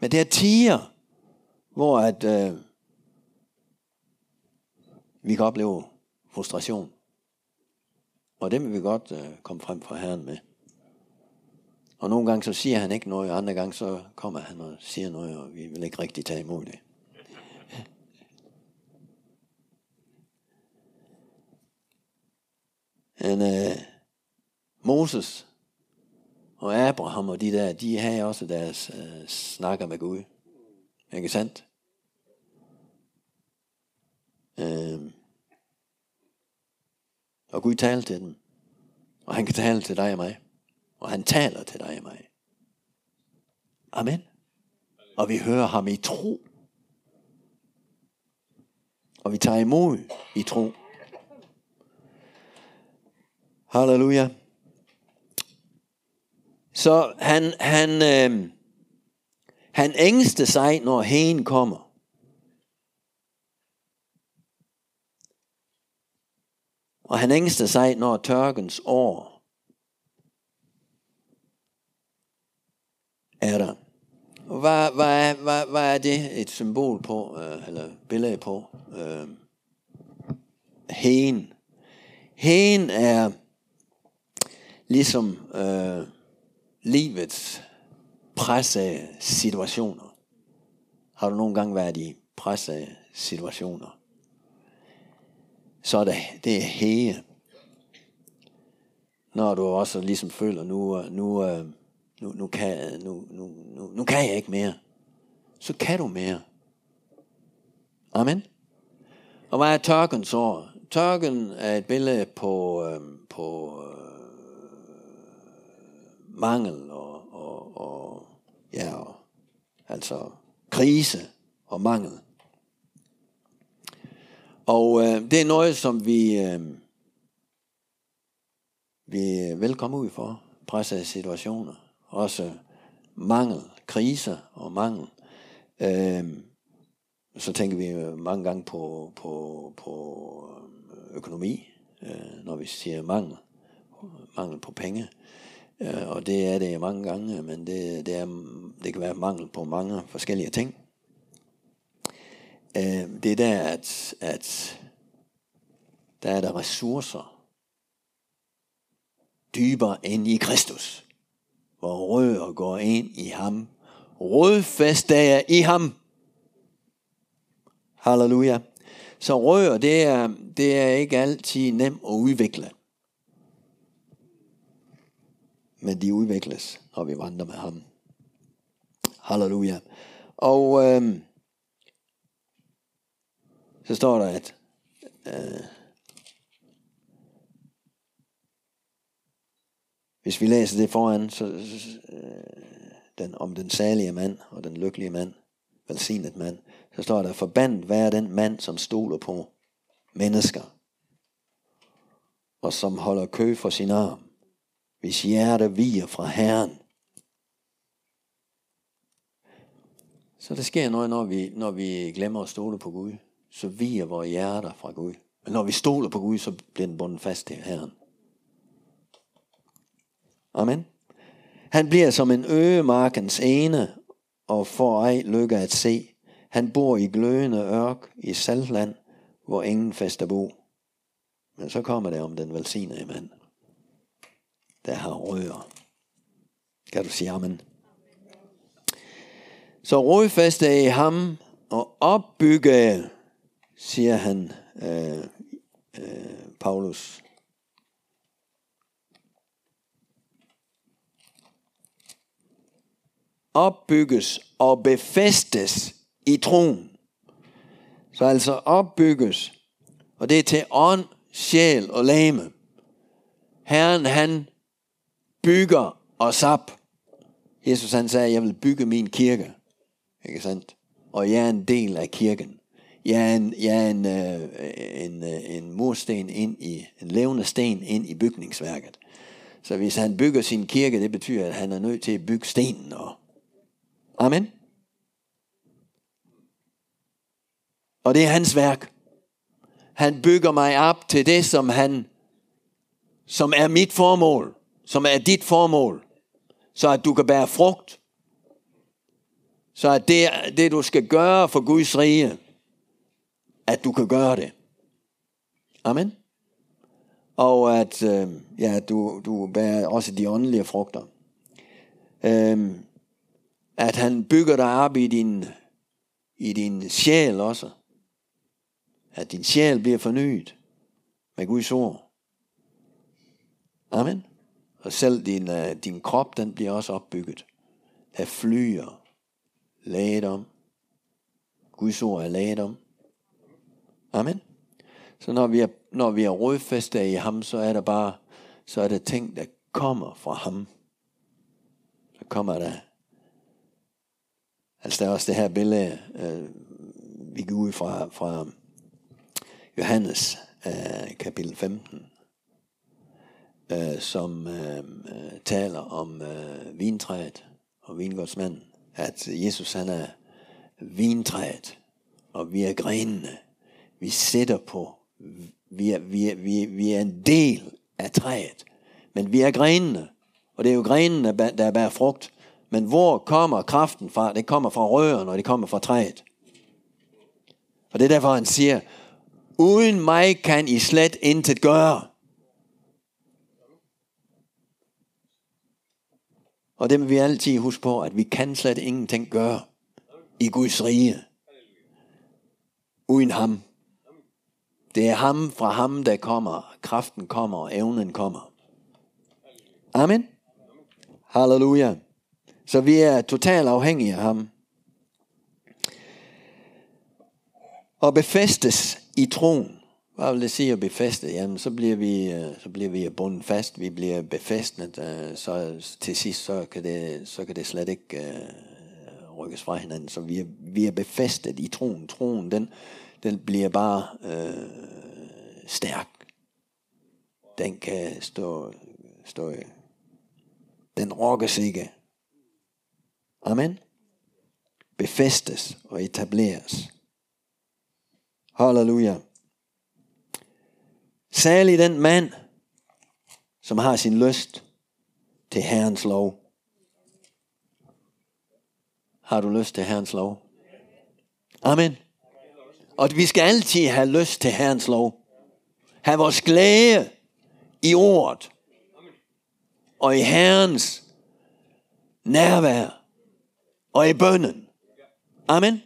Men det er tiger, hvor at, øh, vi kan opleve frustration. Og det vil vi godt øh, komme frem for Herren med. Og nogle gange så siger han ikke noget, og andre gange så kommer han og siger noget, og vi vil ikke rigtig tage imod det. En, øh, Moses og Abraham og de der, de havde også deres øh, snakker med Gud. Ikke sandt? Øh, og Gud talte til dem. Og han kan tale til dig og mig. Og han taler til dig og mig. Amen. Og vi hører ham i tro. Og vi tager imod i tro. Halleluja. Så han, han, øh, han ængste sig, når hen kommer. Og han ængste sig, når tørkens år er der. Og hvad, hvad, hvad, hvad er det et symbol på, øh, eller billede på? Øh, hen. Hen er ligesom øh, livets pressede situationer. Har du nogle gange været i pressede situationer? Så er det, det er hege. Når du også ligesom føler, nu, øh, nu, øh, nu, nu, kan, nu, nu, nu, nu kan jeg ikke mere. Så kan du mere. Amen. Og hvad er tørken så? Tørken er et billede på, øh, på øh, mangel og, og, og ja, og, altså krise og mangel. Og øh, det er noget, som vi, øh, vi vil komme ud for. Pressede situationer. Også mangel, kriser og mangel. Øh, så tænker vi mange gange på, på, på øh, økonomi, øh, når vi siger mangel. Mangel på penge. Øh, og det er det mange gange, men det, det, er, det kan være mangel på mange forskellige ting. Øh, det er der, at, at der er der ressourcer dybere end i Kristus, hvor rødder går ind i ham. Rødfæst er i ham. Halleluja. Så rør, det er, det er ikke altid nemt at udvikle. Men de udvikles, når vi vandrer med ham. Halleluja. Og øh, så står der, at øh, hvis vi læser det foran, så, øh, den, om den salige mand og den lykkelige mand, velsignet mand, så står der, forbandet være den mand, som stoler på mennesker, og som holder kø for sin arm, hvis hjerte viger fra Herren. Så der sker noget, når vi, når vi glemmer at stole på Gud så viger vores hjerter fra Gud. Men når vi stoler på Gud, så bliver den bundet fast til Herren. Amen. Han bliver som en øgemarkens ene, og får ej lykke at se. Han bor i glødende ørk i saltland, hvor ingen fester bo. Men så kommer det om den velsignede mand, der har rører. Kan du sige amen? Så rodfæste i ham og opbygge siger han, øh, øh, Paulus. Opbygges og befæstes i troen. Så altså opbygges, og det er til ånd, sjæl og lame. Herren han bygger os op. Jesus han sagde, jeg vil bygge min kirke. Ikke sandt? Og jeg er en del af kirken jeg er en, jeg er en, øh, en, øh, en mursten ind i, en levende sten ind i bygningsværket. Så hvis han bygger sin kirke, det betyder, at han er nødt til at bygge stenen. Og... Amen. Og det er hans værk. Han bygger mig op til det, som han, som er mit formål, som er dit formål, så at du kan bære frugt. Så at det, det du skal gøre for Guds rige, at du kan gøre det. Amen. Og at øh, ja, du, du bærer også de åndelige frugter. Øh, at han bygger dig op i din, i din sjæl også. At din sjæl bliver fornyet med Guds ord. Amen. Og selv din, øh, din krop, den bliver også opbygget. Der flyer om Guds ord er lægedom. Amen. Så når vi er, når vi er rodfæstet i ham, så er der bare, så er der ting, der kommer fra ham. Så kommer der, altså der er også det her billede, øh, vi går ud fra, fra Johannes øh, kapitel 15, øh, som øh, øh, taler om øh, vintræet og vingårdsmanden, at Jesus han er vintræet, og vi er grenene. Vi sætter på, vi er, vi, er, vi, er, vi er en del af træet, men vi er grenene, og det er jo grenene, der bærer frugt. Men hvor kommer kraften fra? Det kommer fra røren, og det kommer fra træet. Og det er derfor, han siger, uden mig kan I slet intet gøre. Og det vil vi altid huske på, at vi kan slet ingenting gøre i Guds rige. Uden ham. Det er ham fra ham, der kommer. Kraften kommer, og evnen kommer. Amen. Halleluja. Så vi er totalt afhængige af ham. Og befæstes i troen. Hvad vil det sige at befæste? Jamen, så bliver vi, øh, så bliver vi bundet fast. Vi bliver befæstnet. Øh, så til sidst, så kan det, så kan det slet ikke uh, rykkes fra hinanden. Så vi er, vi er befæstet i troen. Troen, den, den bliver bare uh, stærk. Den kan stå, stå den rokkes ikke. Amen. Befæstes og etableres. Halleluja. Særlig den mand, som har sin lyst til Herrens lov. Har du lyst til Herrens lov? Amen. Og vi skal altid have lyst til Herrens lov. Have vores glæde i ordet. Og i Herrens nærvær. Og i bønnen. Amen.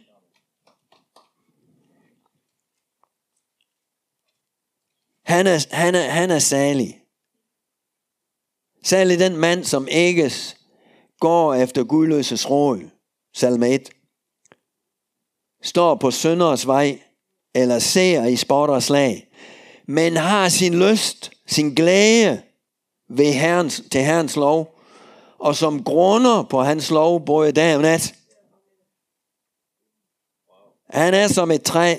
Han er, han er, han er salig. Særlig den mand, som ikke går efter gudløses råd. Salme 1. Står på sønders vej, eller ser i sport og slag, men har sin lyst, sin glæde ved herrens, til Herrens lov, og som grunder på hans lov både dag og nat. Han er som et træ,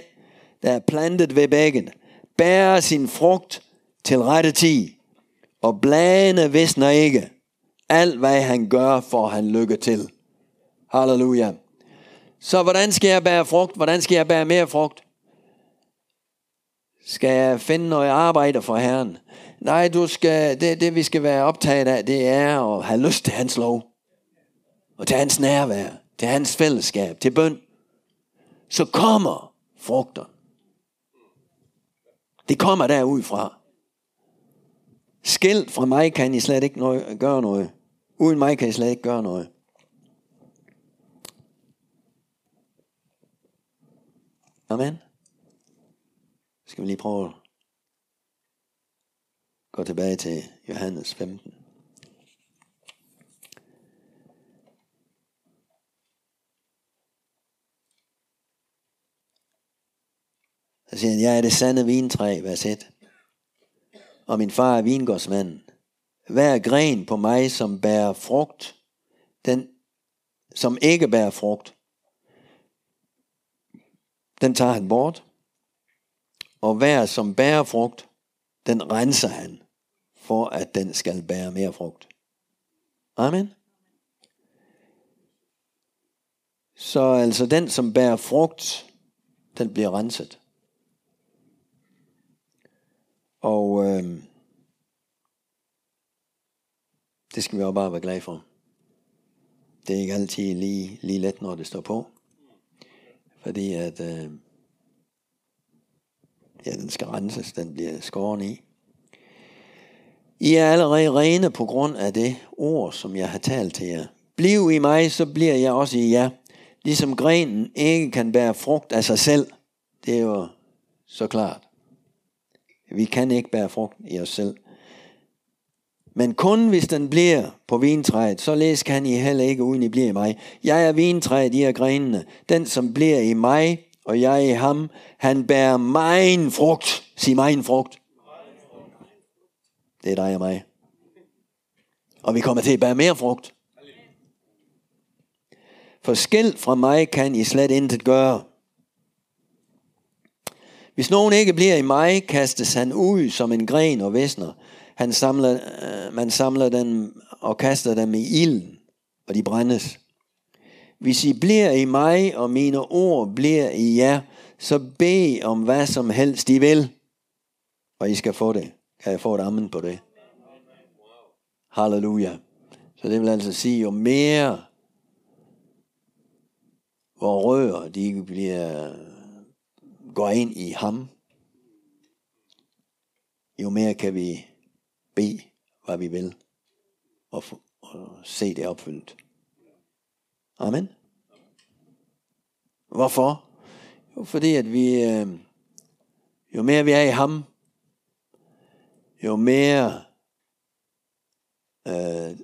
der er plantet ved bækken bærer sin frugt til rette tid, og bladene visner ikke. Alt hvad han gør, får han lykke til. Halleluja. Så hvordan skal jeg bære frugt? Hvordan skal jeg bære mere frugt? Skal jeg finde noget arbejde for Herren? Nej, du skal, det, det vi skal være optaget af, det er at have lyst til hans lov. Og til hans nærvær. Til hans fællesskab. Til bøn. Så kommer frugterne. Det kommer derudfra. fra. Fra mig kan I slet ikke noget, gøre noget. Uden mig kan I slet ikke gøre noget. Amen. Skal vi lige prøve at gå tilbage til Johannes 15. Så siger han, jeg er det sande vintræ, vers 1. Og min far er vingårdsmanden. Hver gren på mig, som bærer frugt, den, som ikke bærer frugt, den tager han bort. Og hver, som bærer frugt, den renser han, for at den skal bære mere frugt. Amen. Så altså den, som bærer frugt, den bliver renset. Og øh, det skal vi også bare være glade for. Det er ikke altid lige, lige let, når det står på. Fordi at øh, ja, den skal renses, den bliver skåret i. I er allerede rene på grund af det ord, som jeg har talt til jer. Bliv i mig, så bliver jeg også i jer. Ligesom grenen ikke kan bære frugt af sig selv. Det er jo så klart. Vi kan ikke bære frugt i os selv. Men kun hvis den bliver på vintræet, således kan I heller ikke, uden I bliver i mig. Jeg er vintræet, I er grenene. Den, som bliver i mig, og jeg i ham, han bærer min frugt. Sig min frugt. Det er dig og mig. Og vi kommer til at bære mere frugt. For skilt fra mig kan I slet intet gøre. Hvis nogen ikke bliver i mig, kastes han ud som en gren og visner. Han samler, øh, man samler dem og kaster dem i ilden, og de brændes. Hvis I bliver i mig, og mine ord bliver i jer, så bed om hvad som helst I vil, og I skal få det. Kan jeg få et amen på det? Halleluja. Så det vil altså sige, jo mere hvor rører de bliver, går ind i ham, jo mere kan vi bede, hvad vi vil, og, og se det opfyldt. Amen. Hvorfor? Jo, fordi at vi, øh, jo mere vi er i ham, jo mere øh,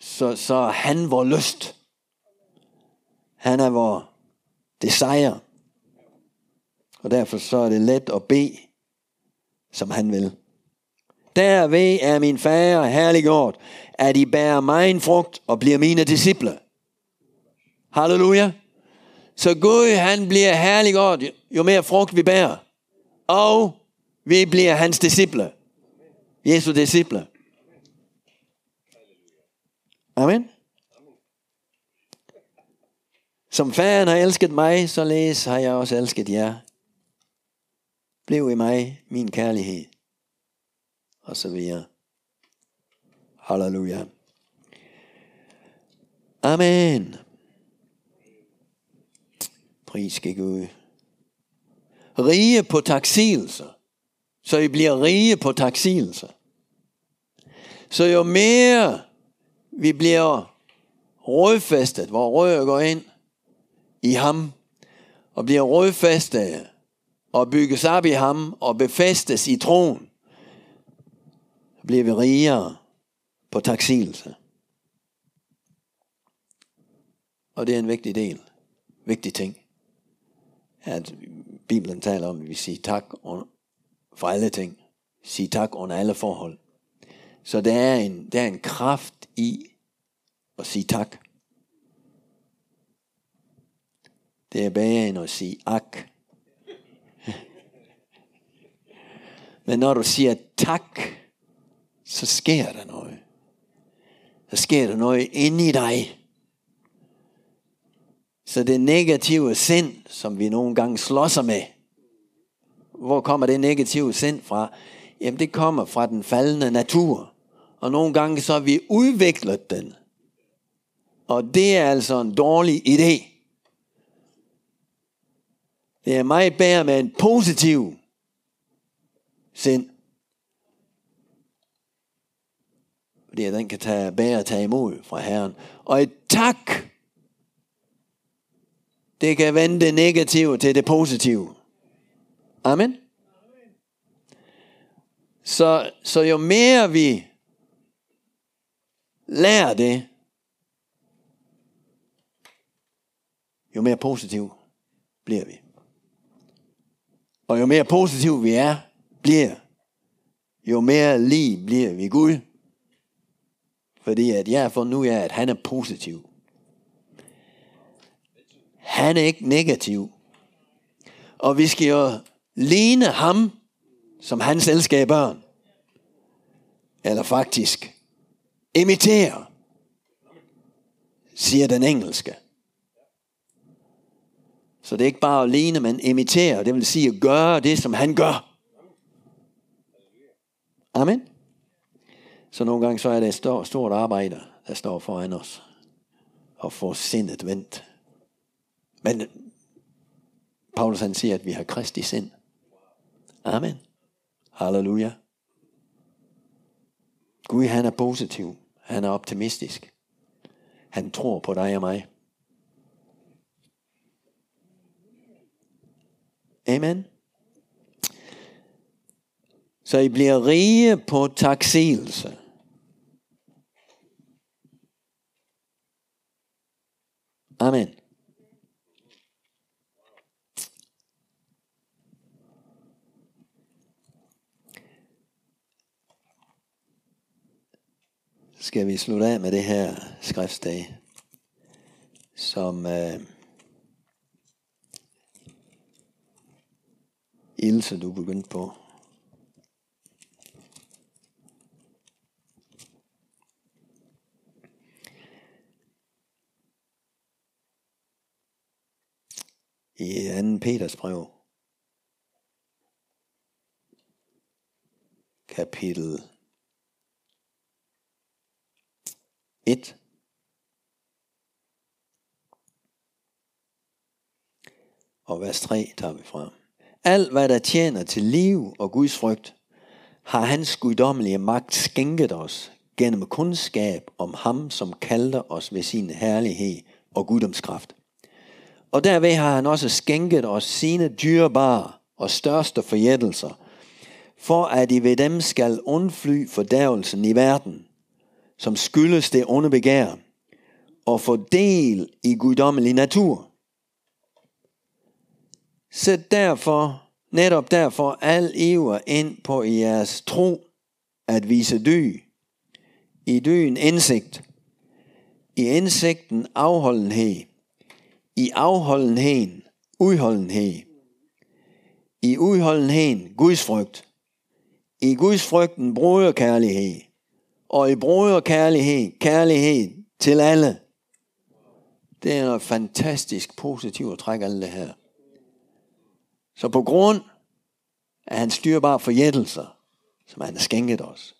så, så er han vor lyst. Han er vor desire. Og derfor så er det let at bede, som han vil. Derved er min fader herliggjort, at I bærer min frugt og bliver mine disciple. Halleluja. Så Gud han bliver herliggjort, jo mere frugt vi bærer. Og vi bliver hans disciple. Jesu disciple. Amen. Som faren har elsket mig, således har jeg også elsket jer. Bliv i mig min kærlighed. Og så videre. Halleluja. Amen. Pris skal Gud. Rige på taksigelser. Så I bliver rige på taksigelser. Så jo mere vi bliver rødfæstet, hvor røret går ind i ham, og bliver rødfæstet og bygges op i ham og befæstes i troen, bliver vi rigere på taksigelse. Og det er en vigtig del, vigtig ting, at Bibelen taler om, at vi siger tak for alle ting. Sige tak under alle forhold. Så der er en, der er en kraft i at sige tak. Det er bedre end at sige ak. Men når du siger tak, så sker der noget. Så sker der noget inde i dig. Så det negative sind, som vi nogle gange slås med, hvor kommer det negative sind fra? Jamen det kommer fra den faldende natur. Og nogle gange så har vi udviklet den. Og det er altså en dårlig idé. Det er meget bedre med en positiv sind. Fordi den kan tage, bære tage imod fra Herren. Og et tak, det kan vende det negative til det positive. Amen. Så, så jo mere vi lærer det, jo mere positiv bliver vi. Og jo mere positiv vi er, bliver, jo mere lige bliver vi Gud. Fordi at jeg har fundet ud af, at han er positiv. Han er ikke negativ. Og vi skal jo ligne ham, som han selskab børn. Eller faktisk imitere, siger den engelske. Så det er ikke bare at ligne, men imitere. Det vil sige at gøre det, som han gør. Amen. Så nogle gange så er det et stort, stort arbejde, der står foran os. Og få sindet vendt. Men Paulus han siger, at vi har Kristi sind. Amen. Halleluja. Gud han er positiv. Han er optimistisk. Han tror på dig og mig. Amen. Så I bliver rige på taksigelse. Amen. Skal vi slutte af med det her skriftsdag, som øh, Ilse du begyndte på. I 2. Peters brev, kapitel 1. Og vers 3 tager vi frem. Alt hvad der tjener til liv og Guds frygt, har hans guddommelige magt skænket os gennem kundskab om ham, som kalder os ved sin herlighed og guddomskraft. Og derved har han også skænket os sine dyrebare og største forjættelser, for at I ved dem skal undfly fordærvelsen i verden, som skyldes det onde begær, og få del i guddommelig natur. Sæt derfor, netop derfor, al iver ind på i jeres tro at vise dy. I dyen indsigt. I indsigten afholdenhed. I afholdenheden udholdenhed. I udholdenheden Guds frygt. I Guds frygten broderkærlighed. Og i broderkærlighed kærlighed til alle. Det er noget fantastisk positivt at trække alt det her. Så på grund af hans styrbare forjættelser, som han har skænket os,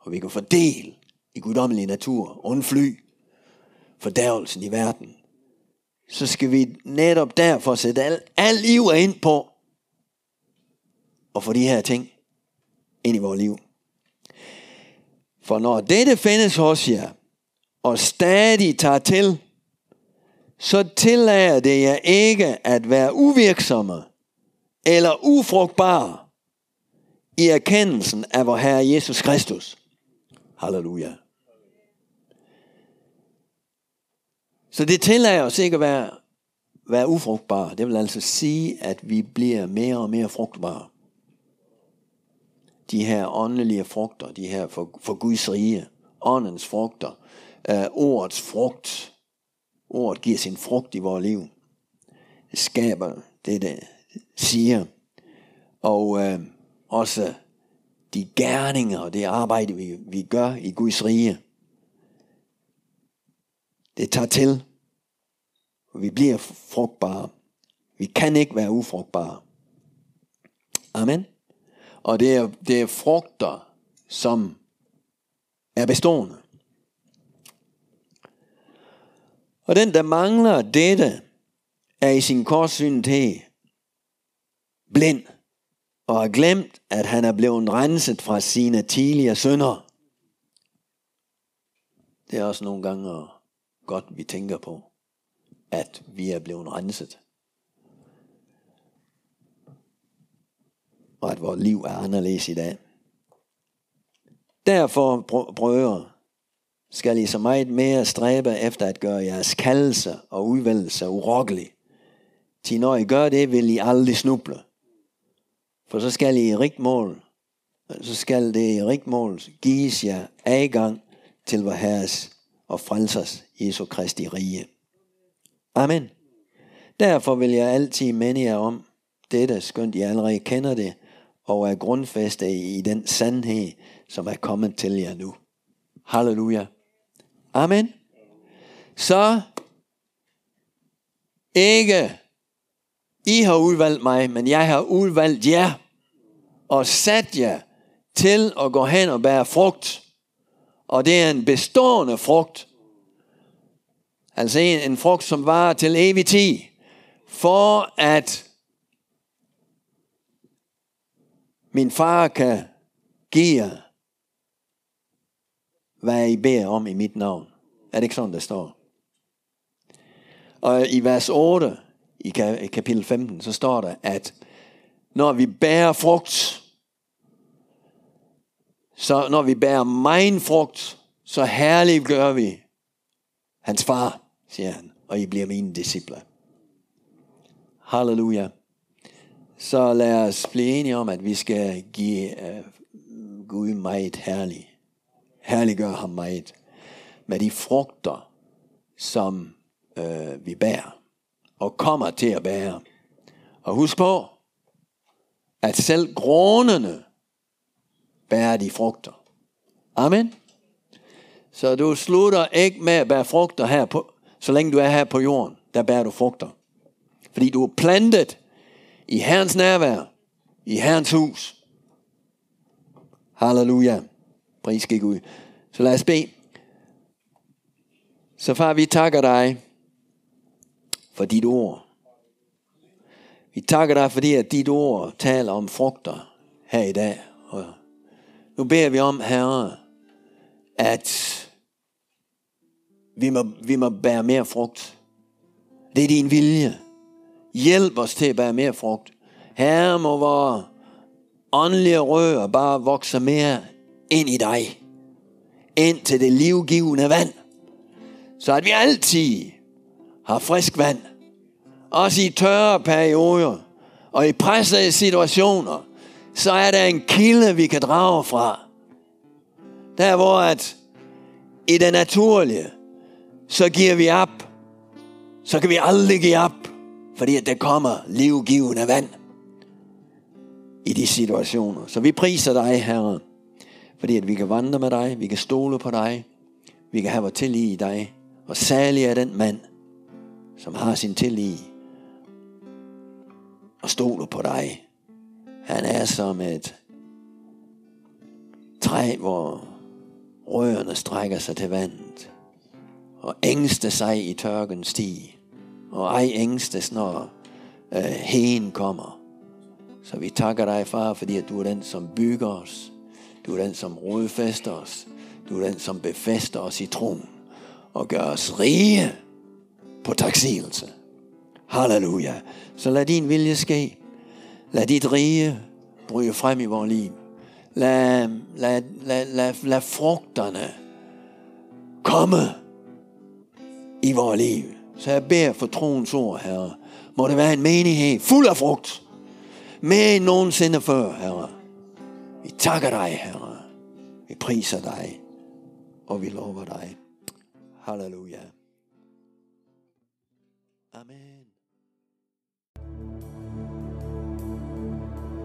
og vi kan fordele i guddommelig natur, undfly fordærvelsen i verden, så skal vi netop derfor sætte al, al liv ind på og få de her ting ind i vores liv. For når dette findes hos jer, og stadig tager til, så tillader det jer ikke at være uvirksomme eller ufrugtbare i erkendelsen af vor Herre Jesus Kristus. Halleluja. Så det tillader os ikke at være, være ufrugtbare. Det vil altså sige, at vi bliver mere og mere frugtbare. De her åndelige frugter, de her for, for Guds rige, åndens frugter, øh, ordets frugt. Ordet giver sin frugt i vores liv. Det skaber det, det siger. Og øh, også de gerninger og det arbejde, vi, vi gør i Guds rige. Det tager til. Og vi bliver frugtbare. Vi kan ikke være ufrugtbare. Amen. Og det er, det er frugter, som er bestående. Og den, der mangler dette, er i sin korsynthet blind og har glemt, at han er blevet renset fra sine tidligere synder. Det er også nogle gange godt, vi tænker på, at vi er blevet renset. Og at vores liv er anderledes i dag. Derfor, brødre, skal I så meget mere stræbe efter at gøre jeres kaldelse og udvælgelse urokkelig. Til når I gør det, vil I aldrig snuble. For så skal I i rigt mål, så skal det i rigt mål gives jer adgang til vor Herres og frelsers Jesu Kristi rige. Amen. Derfor vil jeg altid minde jer om dette, skønt I allerede kender det, og er grundfæstet i den sandhed, som er kommet til jer nu. Halleluja. Amen. Så ikke I har udvalgt mig, men jeg har udvalgt jer og sat jer til at gå hen og bære frugt. Og det er en bestående frugt. Altså en, en frugt, som varer til evig tid. For at min far kan give jer, hvad I beder om i mit navn. Er det ikke sådan, der står? Og i vers 8, i kapitel 15, så står der, at når vi bærer frugt, så når vi bærer mein frugt, så herligt gør vi hans far, siger han. og I bliver mine disciple. Halleluja. Så lad os blive enige om, at vi skal give uh, Gud meget herlig. Herliggør ham meget. Med de frugter, som uh, vi bærer. Og kommer til at bære. Og husk på, at selv grånene bærer de frugter. Amen. Så du slutter ikke med at bære frugter her på, så længe du er her på jorden. Der bærer du frugter. Fordi du er plantet i Herrens nærvær, i Herrens hus. Halleluja. Pris gik ud. Så lad os bede. Så far, vi takker dig for dit ord. Vi takker dig, fordi at dit ord taler om frugter her i dag. Og nu beder vi om, Herre, at vi må, vi må bære mere frugt. Det er din vilje. Hjælp os til at bære mere frugt. Herre må vores åndelige rør bare vokse mere ind i dig. Ind til det livgivende vand. Så at vi altid har frisk vand. Også i tørre perioder og i pressede situationer, så er der en kilde, vi kan drage fra. Der hvor at i det naturlige, så giver vi op. Så kan vi aldrig give op, fordi at der kommer livgivende vand i de situationer. Så vi priser dig, Herre, fordi at vi kan vandre med dig, vi kan stole på dig, vi kan have vores tillid i dig, og særlig er den mand, som har sin tillid og stoler på dig. Han er som et træ, hvor rørene strækker sig til vandet og ængste sig i tørken sti, og ej ængstes, når øh, hen kommer. Så vi takker dig, far, fordi at du er den, som bygger os. Du er den, som rodfester os. Du er den, som befester os i troen og gør os rige på taksigelse. Halleluja. Så lad din vilje ske. Lad dit rige bryde frem i vores liv. Lad, lad, lad, lad, lad frugterne komme i vores liv. Så jeg beder for troens ord, Herre. Må det være en menighed fuld af frugt. Mere end nogensinde før, Herre. Vi takker dig, Herre. Vi priser dig. Og vi lover dig. Halleluja. Amen.